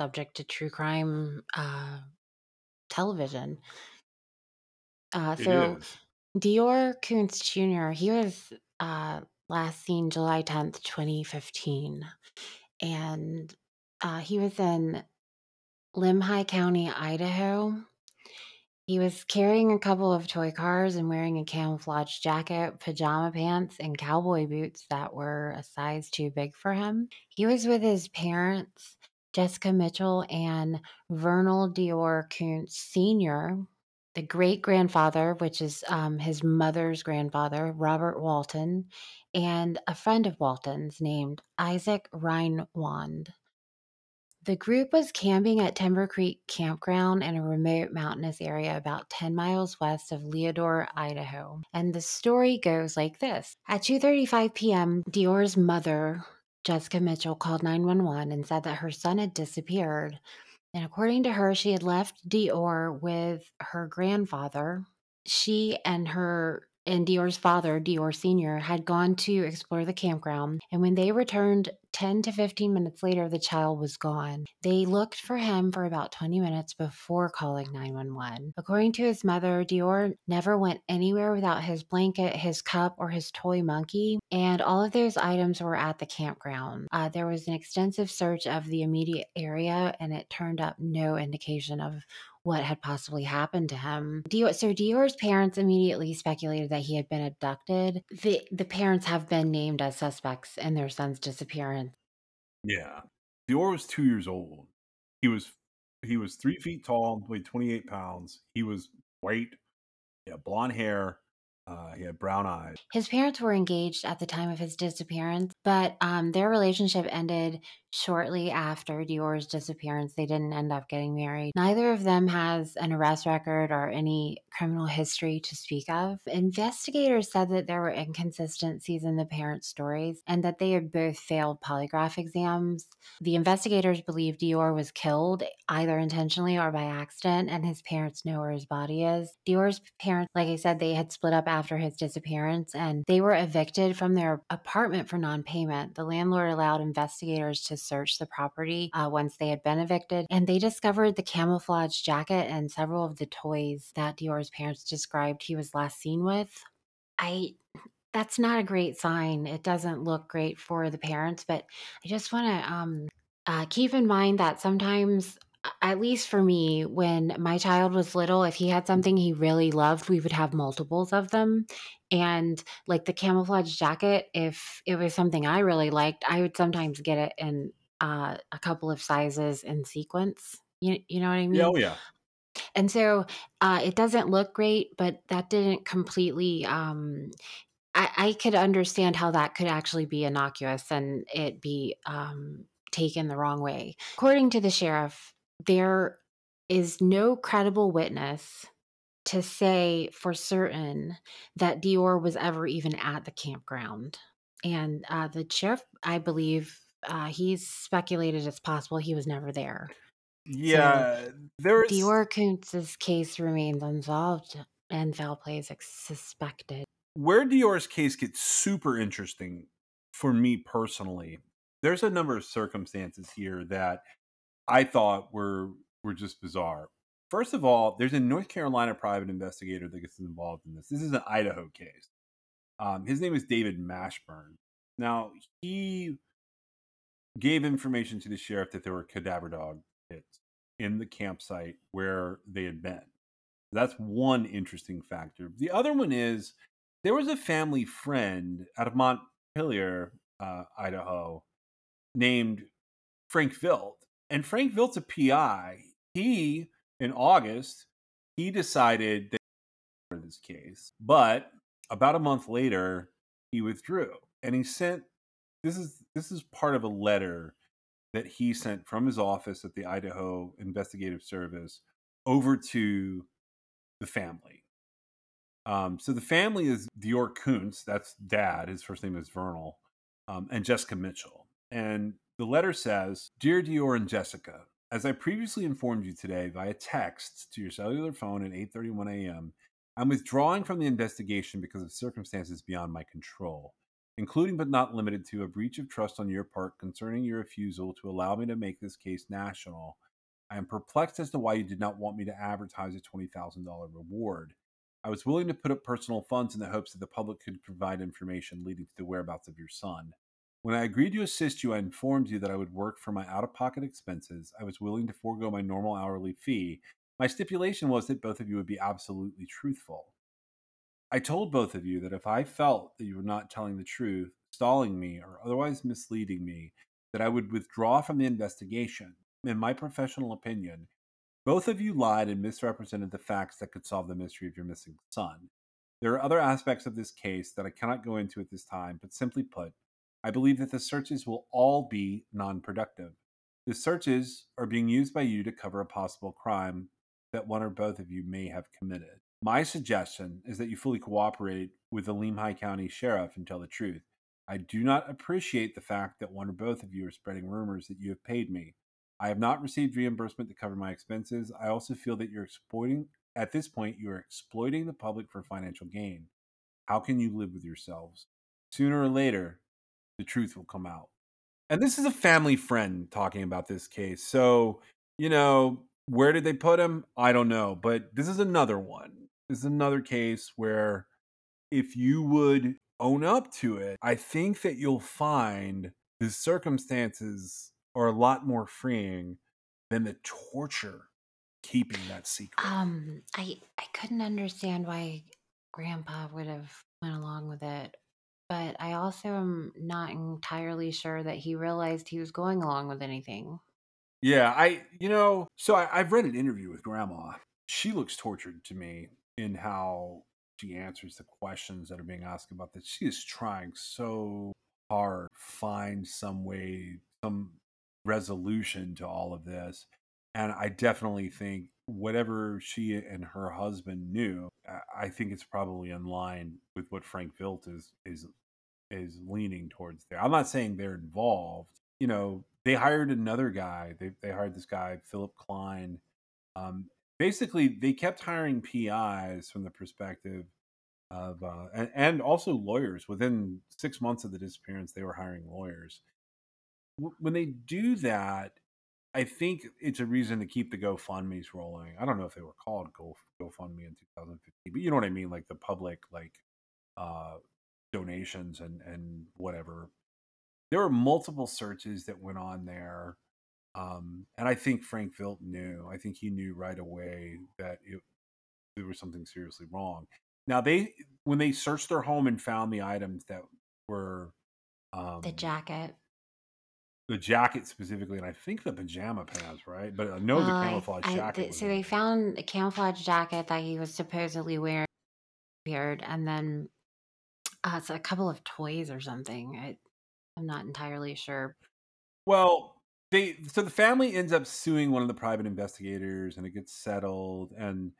subject to true crime uh, television. Uh, so. DeOrr Kunz Jr., he was uh, last seen July 10th, 2015. And uh, he was in Lemhi County, Idaho. He was carrying a couple of toy cars and wearing a camouflage jacket, pajama pants, and cowboy boots that were a size too big for him. He was with his parents, Jessica Mitchell and Vernal DeOrr Kunz Sr., the great grandfather, which is um, his mother's grandfather, Robert Walton, and a friend of Walton's named Isaac Reinwand. The group was camping at Timber Creek Campground in a remote mountainous area about 10 miles west of Leadore, Idaho. And the story goes like this. At 2:35 p.m., DeOrr's mother, Jessica Mitchell, called 911 and said that her son had disappeared. And according to her, she had left DeOrr with her grandfather. She and her and DeOrr's father, DeOrr Sr., had gone to explore the campground, and when they returned 10 to 15 minutes later, the child was gone. They looked for him for about 20 minutes before calling 911. According to his mother, DeOrr never went anywhere without his blanket, his cup, or his toy monkey, and all of those items were at the campground. Uh, there was an extensive search of the immediate area, and it turned up no indication of what had possibly happened to him. DeOrr, so DeOrr's parents immediately speculated that he had been abducted. The the parents have been named as suspects in their son's disappearance. Yeah. DeOrr was two years old. He was he was three feet tall, weighed twenty eight pounds. He was white, he had blonde hair, uh, he had brown eyes. His parents were engaged at the time of his disappearance, but um, their relationship ended shortly after DeOrr's disappearance. They didn't end up getting married. Neither of them has an arrest record or any criminal history to speak of. Investigators said that there were inconsistencies in the parents' stories and that they had both failed polygraph exams. The investigators believe DeOrr was killed either intentionally or by accident, and his parents know where his body is. DeOrr's parents, like I said, they had split up after his disappearance and they were evicted from their apartment for non payment. The landlord allowed investigators to search the property uh, once they had been evicted, and they discovered the camouflage jacket and several of the toys that DeOrr's parents described he was last seen with. I that's not a great sign. It doesn't look great for the parents, but I just want to um, uh, keep in mind that sometimes, at least for me, when my child was little, if he had something he really loved, we would have multiples of them. And like the camouflage jacket, if it was something I really liked, I would sometimes get it in uh, a couple of sizes in sequence. You, you know what I mean? Oh yeah. And so uh, it doesn't look great, but that didn't completely. Um, I, I could understand how that could actually be innocuous and it be um, taken the wrong way. According to the sheriff, there is no credible witness to say for certain that DeOrr was ever even at the campground. And uh, the sheriff, I believe, uh, he's speculated it's possible he was never there. Yeah, there's DeOrr Kunz's case remains unsolved and foul play is suspected. where DeOrr's case gets super interesting for me personally. There's a number of circumstances here that I thought were were just bizarre. First of all, there's a North Carolina private investigator that gets involved in this. This is an Idaho case. Um, his name is David Mashburn. Now he gave information to the sheriff that there were cadaver dog pits in the campsite where they had been. That's one interesting factor. The other one is there was a family friend out of Montpelier, uh, Idaho, named Frank Vilt. And Frank Vilt's a PI. He, in August, he decided that for this case, but about a month later, he withdrew and he sent this is this is part of a letter that he sent from his office at the Idaho Investigative Service over to the family. Um, so the family is DeOrr Kunz, that's dad. His first name is Vernal, um, and Jessica Mitchell. And the letter says, "Dear DeOrr and Jessica, as I previously informed you today via text to your cellular phone at 8:31 a.m., I'm withdrawing from the investigation because of circumstances beyond my control, including but not limited to a breach of trust on your part concerning your refusal to allow me to make this case national. I am perplexed as to why you did not want me to advertise a $20,000 reward. I was willing to put up personal funds in the hopes that the public could provide information leading to the whereabouts of your son. When I agreed to assist you, I informed you that I would work for my out of pocket expenses. I was willing to forego my normal hourly fee. My stipulation was that both of you would be absolutely truthful. I told both of you that if I felt that you were not telling the truth, stalling me, or otherwise misleading me, that I would withdraw from the investigation. In my professional opinion, both of you lied and misrepresented the facts that could solve the mystery of your missing son. There are other aspects of this case that I cannot go into at this time, but simply put, I believe that the searches will all be non productive. The searches are being used by you to cover a possible crime that one or both of you may have committed. My suggestion is that you fully cooperate with the Lemhi County Sheriff and tell the truth. I do not appreciate the fact that one or both of you are spreading rumors that you have paid me. I have not received reimbursement to cover my expenses. I also feel that you're exploiting, at this point, you are exploiting the public for financial gain. How can you live with yourselves? Sooner or later, the truth will come out. And this is a family friend talking about this case. So, you know, where did they put him? I don't know. But this is another one. This is another case where if you would own up to it, I think that you'll find the circumstances are a lot more freeing than the torture keeping that secret. Um, I I couldn't understand why Grandpa would have went along with it, but I also am not entirely sure that he realized he was going along with anything. Yeah, I, you know, so I, I've read an interview with Grandma. She looks tortured to me in how she answers the questions that are being asked about this. She is trying so hard to find some way, some resolution to all of this. And I definitely think whatever she and her husband knew, I- I think it's probably in line with what Frank Vilt is is is leaning towards there. I'm not saying they're involved. You know, they hired another guy. They they hired this guy, Philip Klein. Um, basically, they kept hiring PIs from the perspective of, uh, and, and also lawyers. Within six months of the disappearance, they were hiring lawyers. W- When they do that, I think it's a reason to keep the GoFundmes rolling. I don't know if they were called Go GoFundMe in 2015, but you know what I mean, like the public like uh donations and and whatever. There were multiple searches that went on there. Um and I think Frank Vilt knew. I think he knew right away that it there was something seriously wrong. Now they when they searched their home and found the items that were um The jacket. the jacket specifically, and I think the pajama pants, right? But I know the Uh, I- camouflage I- jacket. th- so they found a camouflage jacket that he was supposedly wearing, appeared, and then uh, it's a couple of toys or something. I, I'm not entirely sure. Well, they so the family ends up suing one of the private investigators, and it gets settled. And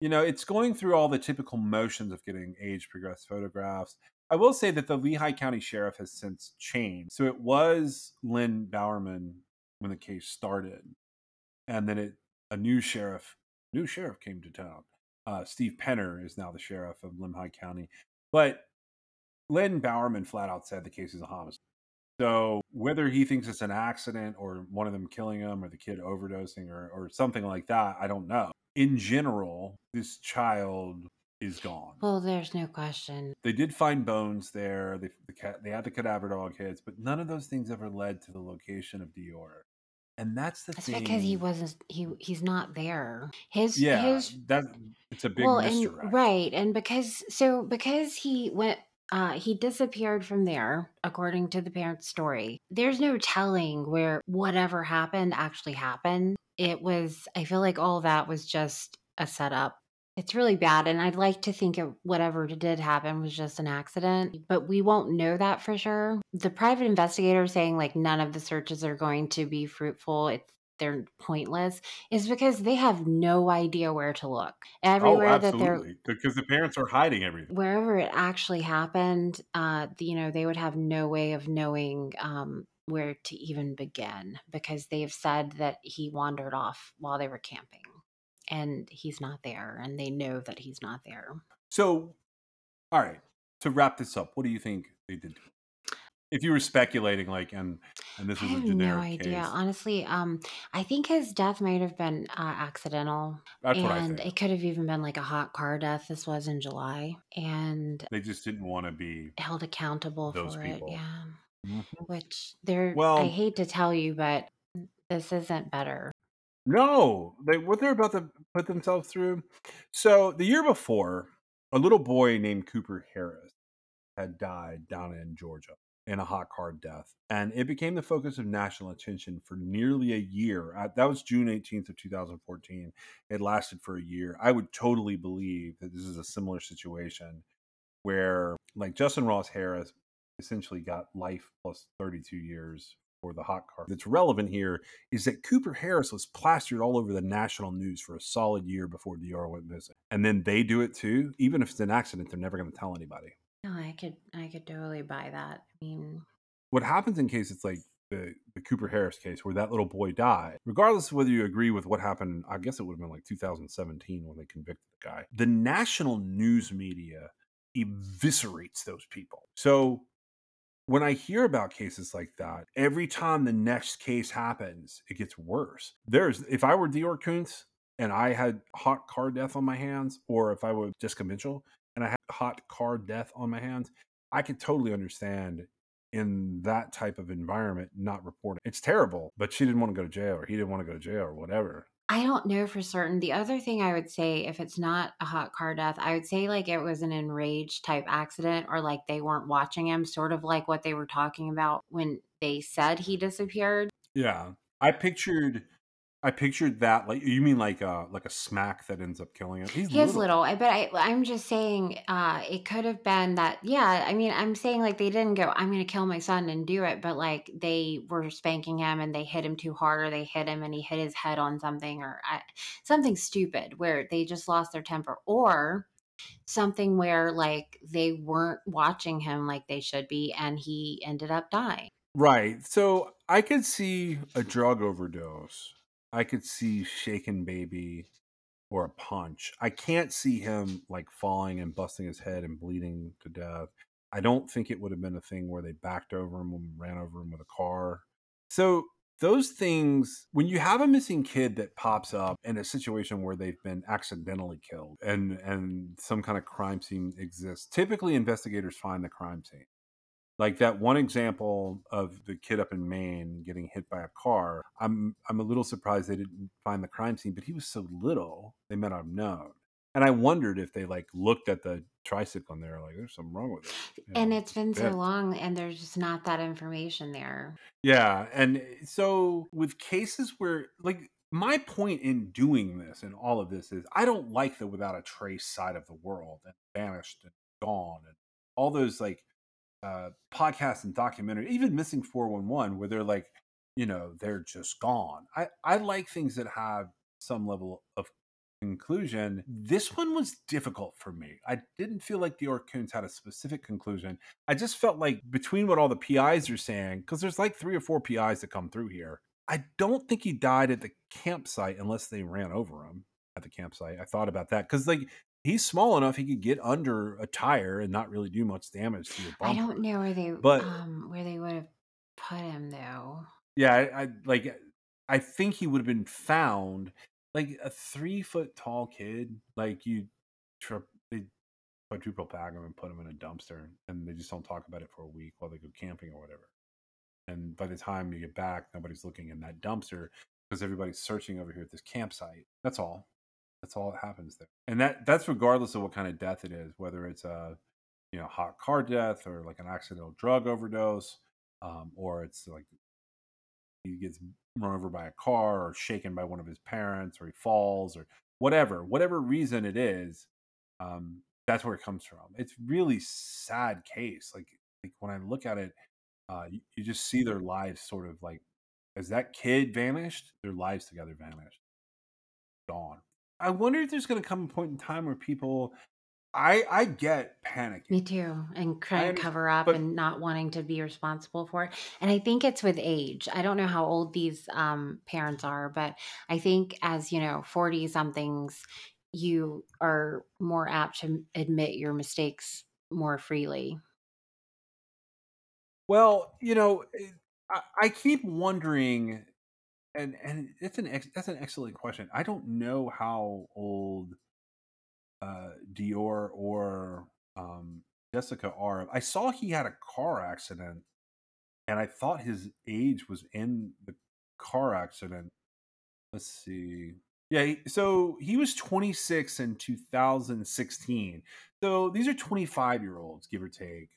you know, it's going through all the typical motions of getting age progressed photographs. I will say that the Lemhi County Sheriff has since changed. So it was Lynn Bowerman when the case started, and then it a new sheriff, new sheriff came to town. Uh, Steve Penner is now the sheriff of Lemhi County, but Lynn Bowerman flat out said the case is a homicide. So whether he thinks it's an accident or one of them killing him or the kid overdosing or, or something like that, I don't know. In general, this child is gone. Well, there's no question. They did find bones there. They the cat, they had the cadaver dog hits, but none of those things ever led to the location of DeOrr. And that's the That's thing. because he wasn't. He he's not there. His Yeah, his that it's a big well, and right, and because so because he went. Uh, he disappeared from there, according to the parents' story. There's no telling where whatever happened actually happened. It was, I feel like all that was just a setup It's really bad, and I'd like to think it, whatever did happen was just an accident, but we won't know that for sure. The private investigator saying like none of the searches are going to be fruitful. It's they're pointless is because they have no idea where to look. Oh, Everywhere that they're. Because the parents are hiding everything. wherever it actually happened, uh, you know, they would have no way of knowing um, where to even begin because they've said that he wandered off while they were camping and he's not there and they know that he's not there. So, all right. To wrap this up, what do you think they did? If you were speculating, like, and and this I was a have no generic idea. case, Honestly, um, I think his death might have been uh, accidental, that's and it could have even been like a hot car death. This was in July, and They just didn't want to be held accountable for people. it. Yeah, Mhm. which they're. I hate to tell you, but this isn't better. no, they what they're about to put themselves through. So the year before, a little boy named Cooper Harris had died down in Georgia in a hot car death, and it became the focus of national attention for nearly a year. Uh, That was June 18th of 2014. It lasted for a year. I would totally believe that this is a similar situation where, like Justin Ross Harris, essentially got life plus 32 years for the hot car. That's relevant here is that Cooper Harris was plastered all over the national news for a solid year before DeOrr went missing, and then they do it too. Even if it's an accident, they're never going to tell anybody. No, I could, I could totally buy that. I mean, what happens in case it's like the, the Cooper Harris case where that little boy died, regardless of whether you agree with what happened, I guess it would have been like 2017 when they convicted the guy. The national news media eviscerates those people. So when I hear about cases like that, every time the next case happens, it gets worse. There's if I were DeOrr Kunz and I had hot car death on my hands, or if I were Jessica Mitchell and I had hot car death on my hands, I could totally understand in that type of environment not reporting. It's terrible, but she didn't want to go to jail or he didn't want to go to jail or whatever. I don't know for certain. The other thing I would say, if it's not a hot car death, I would say like it was an enraged type accident or like they weren't watching him, sort of like what they were talking about when they said he disappeared. Yeah. I pictured I pictured that like you mean like a like a smack that ends up killing him. He's He is little. little, I- but I, I'm just saying uh, it could have been that. Yeah, I mean, I'm saying like they didn't go, I'm going to kill my son and do it, but like they were spanking him and they hit him too hard, or they hit him and he hit his head on something, or I, something stupid where they just lost their temper, or something where like they weren't watching him like they should be, and he ended up dying. Right. So I could see a drug overdose. I could see shaken baby or a punch. I can't see him like falling and busting his head and bleeding to death. I don't think it would have been a thing where they backed over him and ran over him with a car. So those things, when you have a missing kid that pops up in a situation where they've been accidentally killed and and some kind of crime scene exists, typically investigators find the crime scene like that one example of the kid up in Maine getting hit by a car. I'm I'm a little surprised they didn't find the crime scene, but he was so little they might have known. And I wondered if they like looked at the tricycle and they're like, "There's something wrong with it." you And know, it's been so long, and there's just not that information there. Yeah, and eh, so with cases where like my point in doing this and all of this is I don't like the without a trace side of the world and vanished and gone and all those like uh podcasts and documentaries, even missing 411 where they're like, you know, they're just gone. I I like things that have some level of conclusion. This one was difficult for me. I didn't feel like the Orcoons had a specific conclusion. I just felt like between what all the PIs are saying, because there's like three or four PIs that come through here, I don't think he died at the campsite unless they ran over him at the campsite. I thought about that because like he's small enough he could get under a tire and not really do much damage to your bumper. I don't know where they But- um where they would have put him though. Yeah, I, I like. I think he would have been found like a three foot tall kid. Like you, tri- they quadruple pack him and put him in a dumpster, and they just don't talk about it for a week while they go camping or whatever. And by the time you get back, nobody's looking in that dumpster because everybody's searching over here at this campsite. That's all. That's all that happens there, and that that's regardless of what kind of death it is, whether it's a you know hot car death or like an accidental drug overdose, um, or it's like he gets run over by a car or shaken by one of his parents or he falls or whatever, whatever reason it is, um, that's where it comes from. It's really sad case. Like like when I look at it, uh, you, you just see their lives sort of like as that kid vanished, their lives together vanished, gone. I wonder if there's going to come a point in time where people, I I get panicky. Me too. And trying to cover up but- and not wanting to be responsible for it. And I think it's with age. I don't know how old these um, parents are, but I think as, you know, 40 somethings, you are more apt to admit your mistakes more freely. Well, you know, I, I keep wondering, and and it's an ex, that's an excellent question. I don't know how old uh, DeOrr or um, Jessica are. I saw he had a car accident, and I thought his age was in the car accident. Let's see. Yeah, so he was 26 in 2016. So these are 25 year olds, give or take.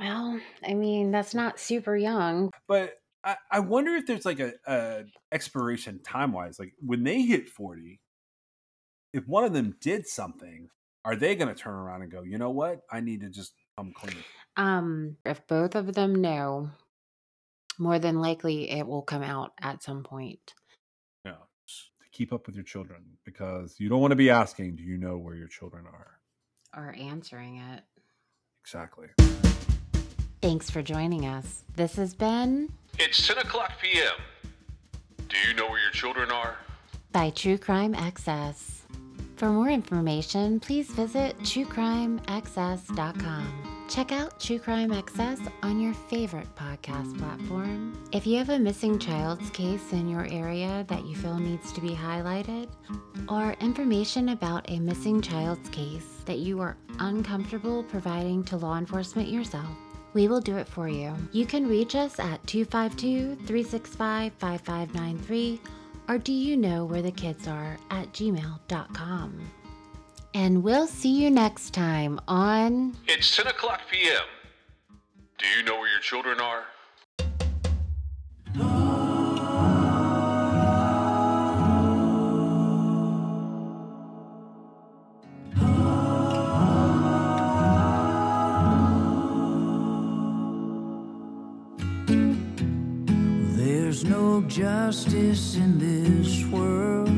Well, I mean, that's not super young. but I, I wonder if there's like a, a expiration time wise like when they hit 40 if one of them did something are they going to turn around and go you know what i need to just come clean Um, if both of them know, more than likely it will come out at some point. yeah to keep up with your children because you don't want to be asking do you know where your children are Or answering it. exactly Thanks for joining us. This has been It's 10 o'clock p.m. Do you know where your children are? by True Crime XS. For more information, please visit truecrimeaccess.com. Check out True Crime XS on your favorite podcast platform. If you have a missing child's case in your area that you feel needs to be highlighted, or information about a missing child's case that you are uncomfortable providing to law enforcement yourself, we will do it for you. You can reach us at 252 365 5593 or do you know where the kids are at gmail.com. And we'll see you next time on It's 10 o'clock p.m. Do you know where your children are? Justice in this world.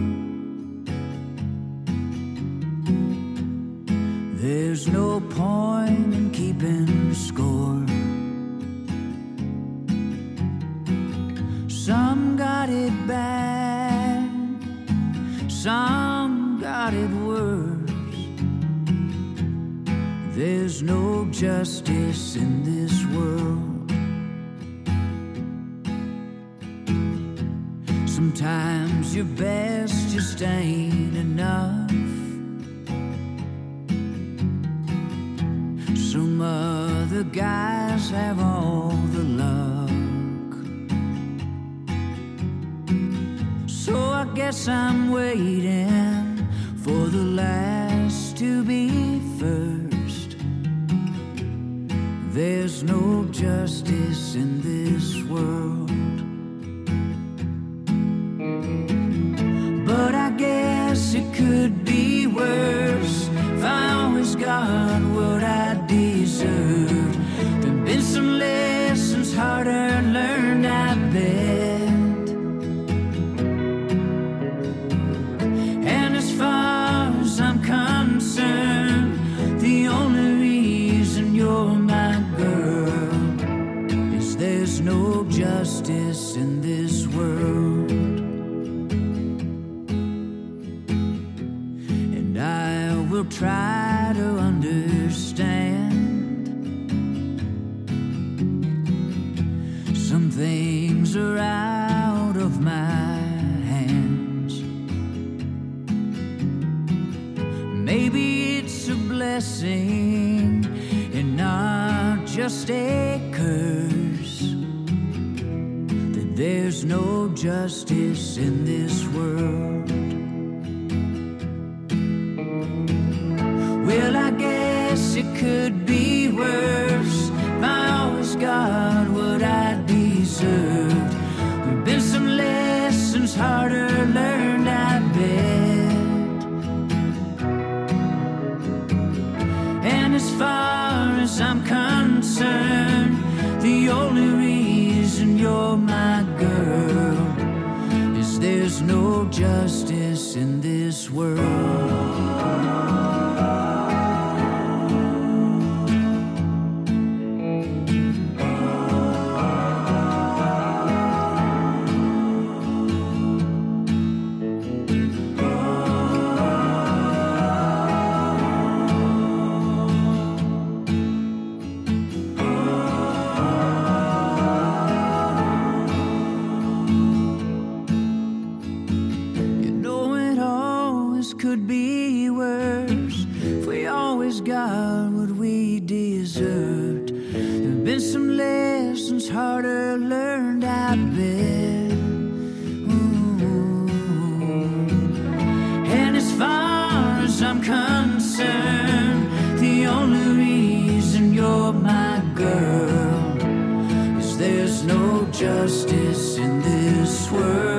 There's no point in keeping score. Some got it bad, some got it worse. There's no justice in this world. Sometimes your best just ain't enough. Some other guys have all the luck. So I guess I'm waiting for the last to be first. There's no justice in this world. What I deserved. There've been some lessons harder learned, I bet. And as far as I'm concerned, the only reason you're my girl is there's no justice in this world. and I will try just a curse. That there's no justice in this world. Well, I guess it could be worse. If I always got what I deserved. There've been some lessons harder. turn. The only reason you're my girl is there's no justice in this world. justice in this world.